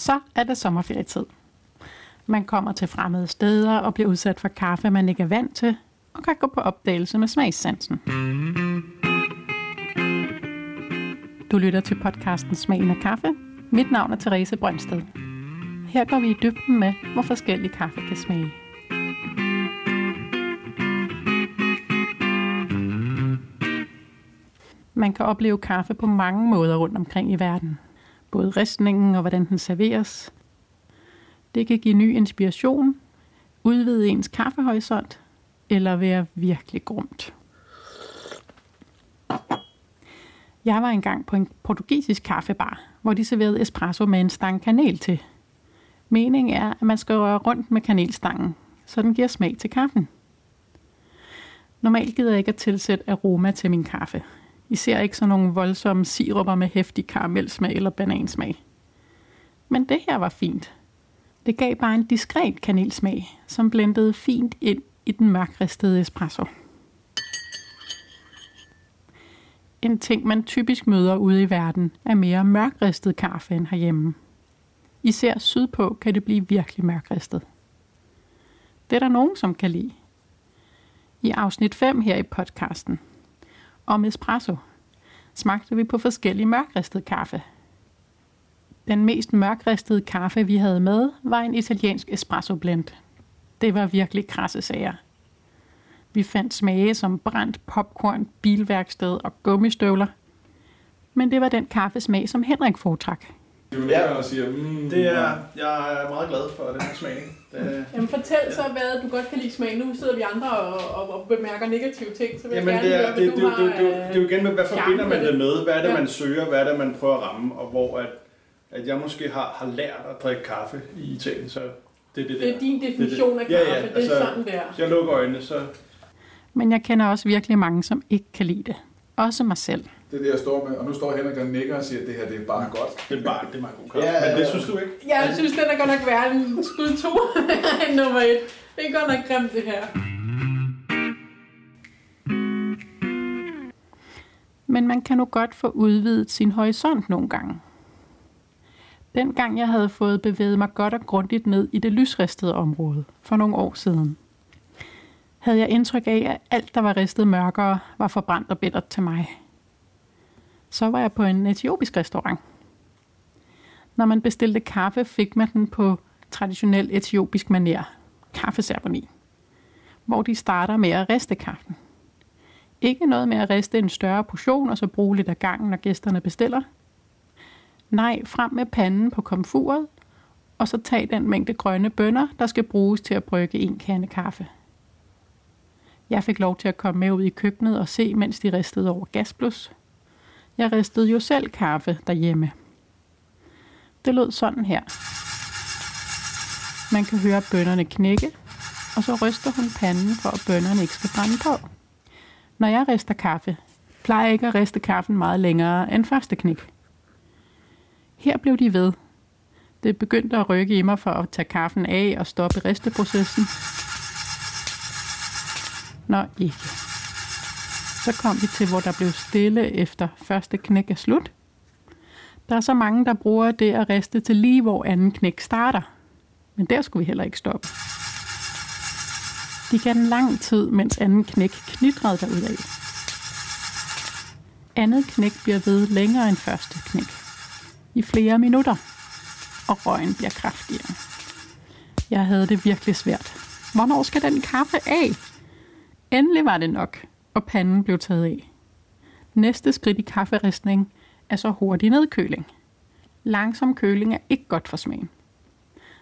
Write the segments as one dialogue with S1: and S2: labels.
S1: Så er det sommerferietid. Man kommer til fremmede steder og bliver udsat for kaffe, man ikke er vant til, og kan gå på opdagelse med smagssansen. Du lytter til podcasten Smagen af kaffe. Mit navn er Therese Brøndsted. Her går vi i dybden med, hvor forskellig kaffe kan smage. Man kan opleve kaffe på mange måder rundt omkring i verden. Både ristningen og hvordan den serveres. Det kan give ny inspiration, udvide ens kaffehorisont eller være virkelig grumt. Jeg var engang på en portugisisk kaffebar, hvor de serverede espresso med en stang kanel til. Meningen er, at man skal røre rundt med kanelstangen, så den giver smag til kaffen. Normalt gider jeg ikke at tilsætte aroma til min kaffe. Især ikke sådan nogle voldsomme siruper med hæftig karamelsmag eller banansmag. Men det her var fint. Det gav bare en diskret kanelsmag, som blendede fint ind i den mørkristede espresso. En ting, man typisk møder ude i verden, er mere mørkristet kaffe end herhjemme. Især sydpå kan det blive virkelig mørkristet. Det er der nogen, som kan lide. I afsnit 5 her i podcasten om espresso smagte vi på forskellige mørkristet kaffe. Den mest mørkristede kaffe, vi havde med, var en italiensk espresso blend. Det var virkelig krasse sager. Vi fandt smage som brændt popcorn, bilværksted og gummistøvler. Men det var den kaffesmag, som Henrik foretrak.
S2: Du ja, og siger, mm, det er, jeg er meget glad for den her smag.
S3: Det, Jamen fortæl så, hvad du godt kan lide smag. Nu sidder vi andre og, og, og bemærker negative ting, så vil
S2: Jamen,
S3: jeg
S2: gerne
S3: det
S2: er,
S3: høre, hvad
S2: det,
S3: du
S2: det,
S3: har
S2: det, det, det, er jo igen med, hvad forbinder man det med? Hvad er det,
S3: Ja.
S2: man søger? Hvad er det, man prøver at ramme? Og hvor at, at jeg måske har, har lært at drikke kaffe i Italien, så det er det der.
S3: Det er din definition af
S2: Ja,
S3: kaffe.
S2: ja,
S3: Det er
S2: altså,
S3: sådan der.
S2: Jeg lukker øjnene, så
S1: Men jeg kender også virkelig mange, som ikke kan lide det. Også mig selv.
S4: Det er det, jeg står med. Og nu står Henrik og nikker og siger, at det her det er bare godt.
S2: det er bare, det er meget god kaffe.
S4: Ja,
S2: Men det synes du ikke?
S3: Jeg synes, den er godt nok værre end skud 2 end nummer 1. Det er godt nok grimt, det her.
S1: Men man kan nu godt få udvidet sin horisont nogle gange. Dengang jeg havde fået bevæget mig godt og grundigt ned i det lysristede område for nogle år siden, havde jeg indtryk af, at alt, der var ristet mørkere, var forbrændt og bittert til mig. Så var jeg på en etiopisk restaurant. Når man bestilte kaffe, fik man den på traditionel etiopisk manér, kaffeceremoni, hvor de starter med at riste kaffen. Ikke noget med at riste en større portion og så bruge lidt af gangen, når gæsterne bestiller. Nej, frem med panden på komfuret, og så tag den mængde grønne bønner, der skal bruges til at brygge en kande kaffe. Jeg fik lov til at komme med ud i køkkenet og se, mens de ristede over gasblus. Jeg ristede jo selv kaffe derhjemme. Det lød sådan her. Man kan høre bønnerne knække, og så ryster hun panden, for at bønnerne ikke skal brænde på. Når jeg rister kaffe, plejer jeg ikke at riste kaffen meget længere end første knæk. Her blev de ved. Det begyndte at rykke i mig for at tage kaffen af og stoppe risteprocessen. Nå ikke. Så kom vi til, hvor der blev stille efter første knæk er slut. Der er så mange, der bruger det at riste til lige, hvor anden knæk starter. Men der skulle vi heller ikke stoppe. De gav den lang tid, mens anden knæk knitrede derudad. Andet knæk bliver ved længere end første knæk. I flere minutter. Og røgen bliver kraftigere. Jeg havde det virkelig svært. Hvornår skal den kaffe af? Endelig var det nok, og panden blev taget af. Næste skridt i kafferistning er så hurtig nedkøling. Langsom køling er ikke godt for smagen.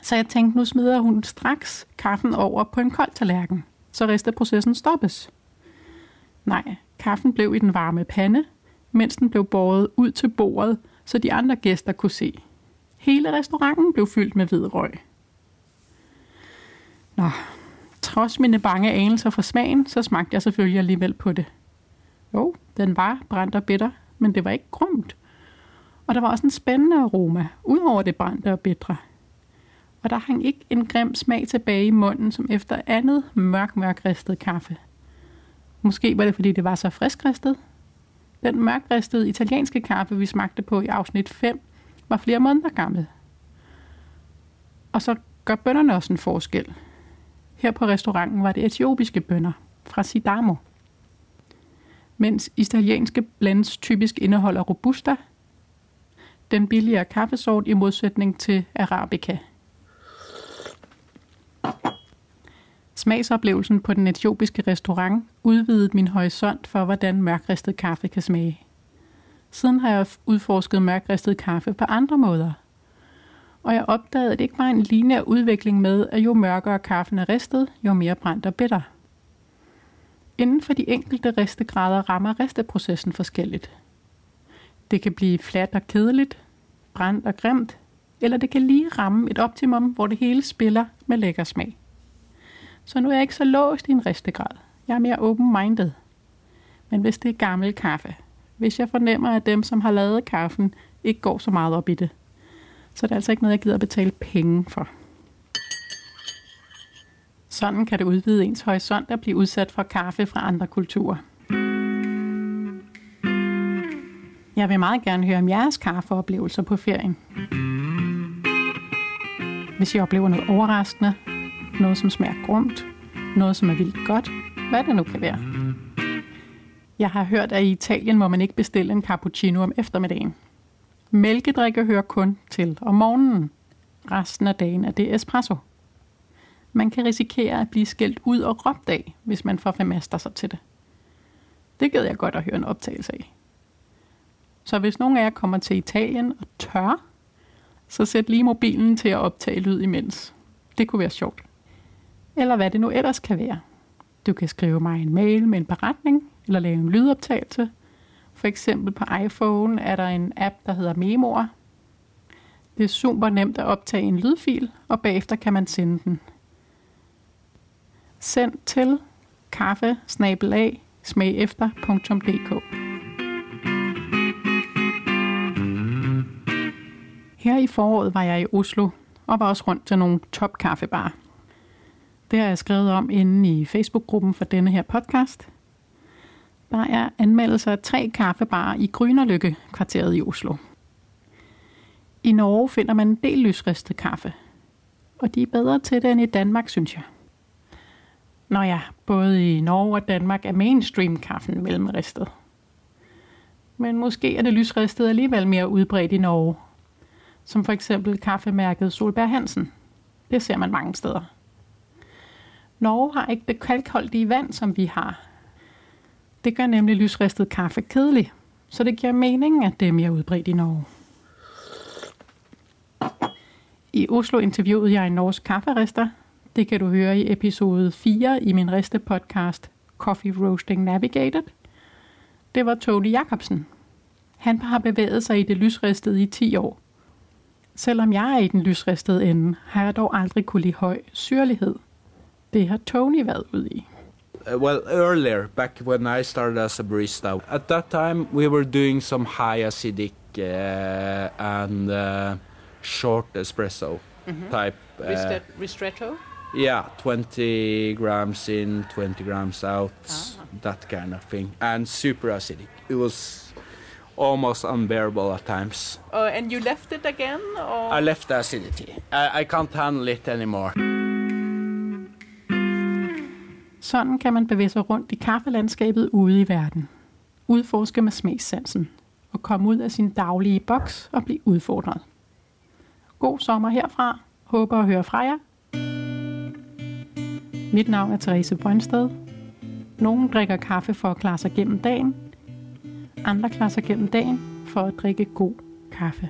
S1: Så jeg tænkte, nu smider hun straks kaffen over på en kold tallerken, så risteprocessen stoppes. Nej, kaffen blev i den varme pande, mens den blev båret ud til bordet, så de andre gæster kunne se. Hele restauranten blev fyldt med hvid røg. Nå, trods mine bange anelser for smagen, så smagte jeg selvfølgelig alligevel på det. Jo, den var brændt og bitter, men det var ikke grumt. Og der var også en spændende aroma, ud over det brændte og bitre. Og der hang ikke en grim smag tilbage i munden, som efter andet mørk, mørk ristet kaffe. Måske var det, fordi det var så friskristet. Den mørkristede italienske kaffe, vi smagte på i afsnit 5, var flere måneder gammel. Og så gør bønderne også en forskel. Her på restauranten var det etiopiske bønder fra Sidamo. Mens italienske blends typisk indeholder robusta, den billigere kaffesort i modsætning til arabica. Smagsoplevelsen på den etiopiske restaurant udvidede min horisont for, hvordan mørkristet kaffe kan smage. Siden har jeg udforsket mørkristet kaffe på andre måder. Og jeg opdagede, at det ikke var en lineær udvikling med, at jo mørkere kaffen er ristet, jo mere brændt og bitter. Inden for de enkelte ristegrader rammer risteprocessen forskelligt. Det kan blive fladt og kedeligt, brændt og grimt, eller det kan lige ramme et optimum, hvor det hele spiller med lækker smag. Så nu er jeg ikke så låst i en ristegrad. Jeg er mere open-minded. Men hvis det er gammel kaffe, hvis jeg fornemmer, at dem, som har lavet kaffen, ikke går så meget op i det, så er altså ikke noget, jeg gider at betale penge for. Sådan kan det udvide ens horisont at blive udsat for kaffe fra andre kulturer. Jeg vil meget gerne høre om jeres kaffeoplevelser på ferien. Hvis I oplever noget overraskende, noget som smager grumt, noget som er vildt godt, hvad det nu kan være. Jeg har hørt, at i Italien må man ikke bestille en cappuccino om eftermiddagen. Mælkedrikke hører kun til om morgenen. Resten af dagen er det espresso. Man kan risikere at blive skældt ud og råbt af, hvis man får formaster sig til det. Det gad jeg godt at høre en optagelse af. Så hvis nogen af jer kommer til Italien og tør, så sæt lige mobilen til at optage lyd imens. Det kunne være sjovt. Eller hvad det nu ellers kan være. Du kan skrive mig en mail med en beretning, eller lave en lydoptagelse. For eksempel på iPhone er der en app, der hedder Memoer. Det er super nemt at optage en lydfil, og bagefter kan man sende den. Send til kaffe smagefter.dk Her i foråret var jeg i Oslo og var også rundt til nogle top kaffebarer. Det har jeg skrevet om inde i Facebook-gruppen for denne her podcast. Der er anmeldelser af tre kaffebarer i Grynerlykke, kvarteret i Oslo. I Norge finder man en del lysristet kaffe, og de er bedre til det end i Danmark, synes jeg. Nå ja, både i Norge og Danmark er mainstream-kaffen mellemristet. Men måske er det lysristet alligevel mere udbredt i Norge, som for eksempel kaffemærket Solberg Hansen. Det ser man mange steder. Norge har ikke det kalkholdige vand, som vi har. Det gør nemlig lysristet kaffe kedelig, så det giver mening, at det er mere udbredt i Norge. I Oslo interviewede jeg en norsk kafferister. Det kan du høre i episode 4 i min riste podcast Coffee Roasting Navigated. Det var Tony Jacobsen. Han har bevæget sig i det lysristede i 10 år. Selvom jeg er i den lysristede ende, har jeg dog aldrig kunne lide høj syrlighed – Det har Tony været ud i.
S5: Uh, well, earlier, back when I started as a barista, at that time we were doing some high acidic uh, and uh, short espresso mm-hmm. type.
S3: Uh, Ristretto?
S5: Yeah, 20 grams in, 20 grams out, ah. that kind of thing. And super acidic. It was almost unbearable at times.
S3: Oh, and you left it again? Or?
S5: I left the acidity. I, I can't handle it anymore.
S1: Sådan kan man bevæge sig rundt i kaffelandskabet ude i verden. Udforske med smagssansen og komme ud af sin daglige boks og blive udfordret. God sommer herfra. Håber at høre fra jer. Mit navn er Therese Brøndsted. Nogle drikker kaffe for at klare sig gennem dagen. Andre klarer sig gennem dagen for at drikke god kaffe.